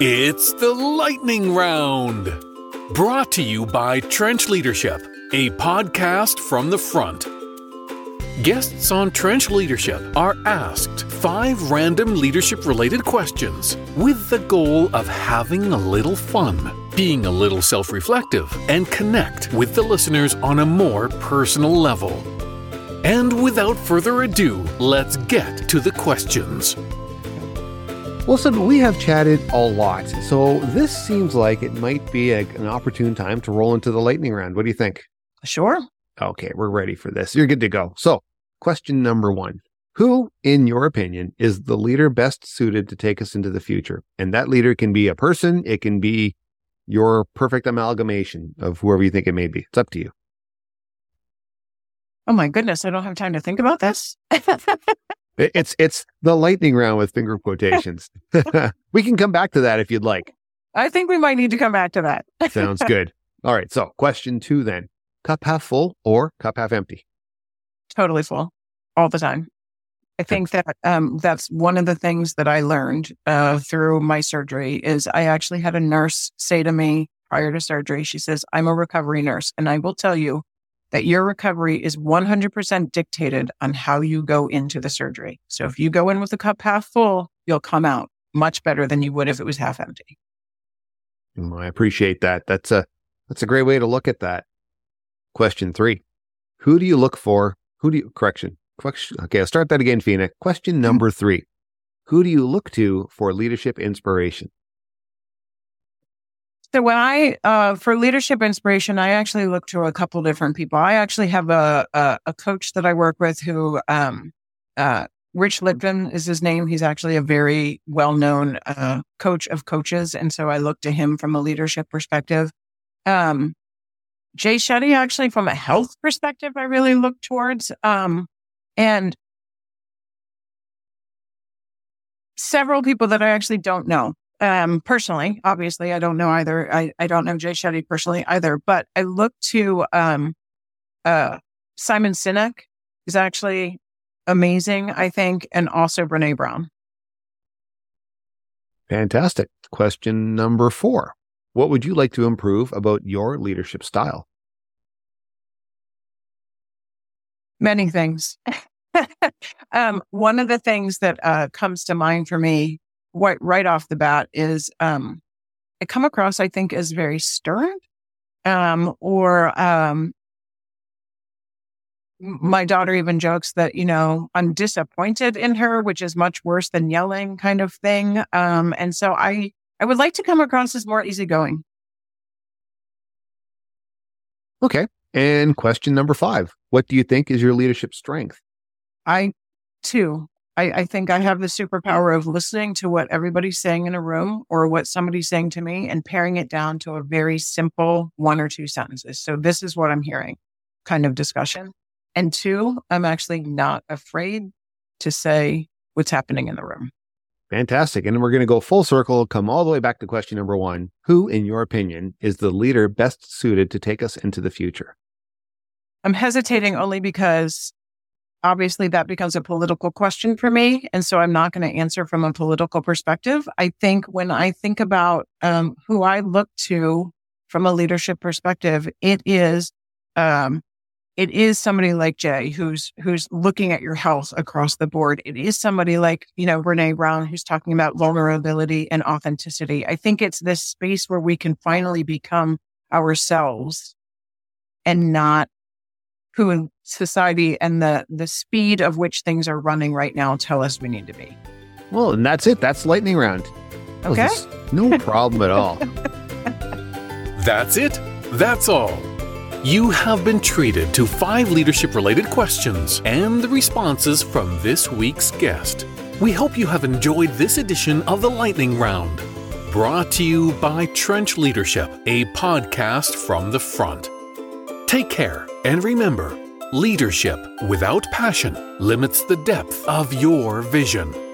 It's the Lightning Round. Brought to you by Trench Leadership, a podcast from the front. Guests on Trench Leadership are asked five random leadership related questions with the goal of having a little fun, being a little self reflective, and connect with the listeners on a more personal level. And without further ado, let's get to the questions. Listen, we have chatted a lot, so this seems like it might be a, an opportune time to roll into the lightning round. What do you think? Sure. Okay, we're ready for this. You're good to go. So, question number one Who, in your opinion, is the leader best suited to take us into the future? And that leader can be a person, it can be your perfect amalgamation of whoever you think it may be. It's up to you. Oh my goodness, I don't have time to think about this. It- It's it's the lightning round with finger quotations. we can come back to that if you'd like. I think we might need to come back to that. Sounds good. All right. So, question two then: cup half full or cup half empty? totally full all the time. I think that um, that's one of the things that I learned uh, through my surgery is I actually had a nurse say to me prior to surgery, she says, I'm a recovery nurse. And I will tell you that your recovery is 100% dictated on how you go into the surgery. So if you go in with the cup half full, you'll come out much better than you would if it was half empty. Mm, I appreciate that. That's a that's a great way to look at that. Question three: Who do you look for? Who do you correction? Question, okay, I'll start that again, Fina. Question number three: Who do you look to for leadership inspiration? So when I, uh, for leadership inspiration, I actually look to a couple different people. I actually have a, a, a coach that I work with who, um, uh, Rich Litvin is his name. He's actually a very well-known, uh, coach of coaches. And so I look to him from a leadership perspective. Um, Jay Shetty, actually from a health perspective, I really look towards, um, and several people that I actually don't know um, personally. Obviously, I don't know either. I, I don't know Jay Shetty personally either, but I look to um, uh, Simon Sinek is actually amazing, I think, and also Brene Brown. Fantastic. Question number four: What would you like to improve about your leadership style? Many things. um, one of the things that uh, comes to mind for me right, right off the bat is um, I come across, I think, as very stern um, or um, my daughter even jokes that, you know, I'm disappointed in her, which is much worse than yelling kind of thing. Um, and so I, I would like to come across as more easygoing. Okay. And question number five: What do you think is your leadership strength? I too, I, I think I have the superpower of listening to what everybody's saying in a room or what somebody's saying to me and paring it down to a very simple one or two sentences. So this is what I'm hearing kind of discussion. And two, I'm actually not afraid to say what's happening in the room. Fantastic. And we're going to go full circle, come all the way back to question number one. Who, in your opinion, is the leader best suited to take us into the future? I'm hesitating only because obviously that becomes a political question for me. And so I'm not going to answer from a political perspective. I think when I think about um, who I look to from a leadership perspective, it is, um, it is somebody like Jay who's, who's looking at your health across the board. It is somebody like, you know, Brene Brown who's talking about vulnerability and authenticity. I think it's this space where we can finally become ourselves and not who in society and the the speed of which things are running right now tell us we need to be. Well, and that's it. That's lightning round. That Okay. just no problem at all. That's it. That's all. You have been treated to five leadership related questions and the responses from this week's guest. We hope you have enjoyed this edition of the Lightning Round. Brought to you by Trench Leadership, a podcast from the front. Take care and remember leadership without passion limits the depth of your vision.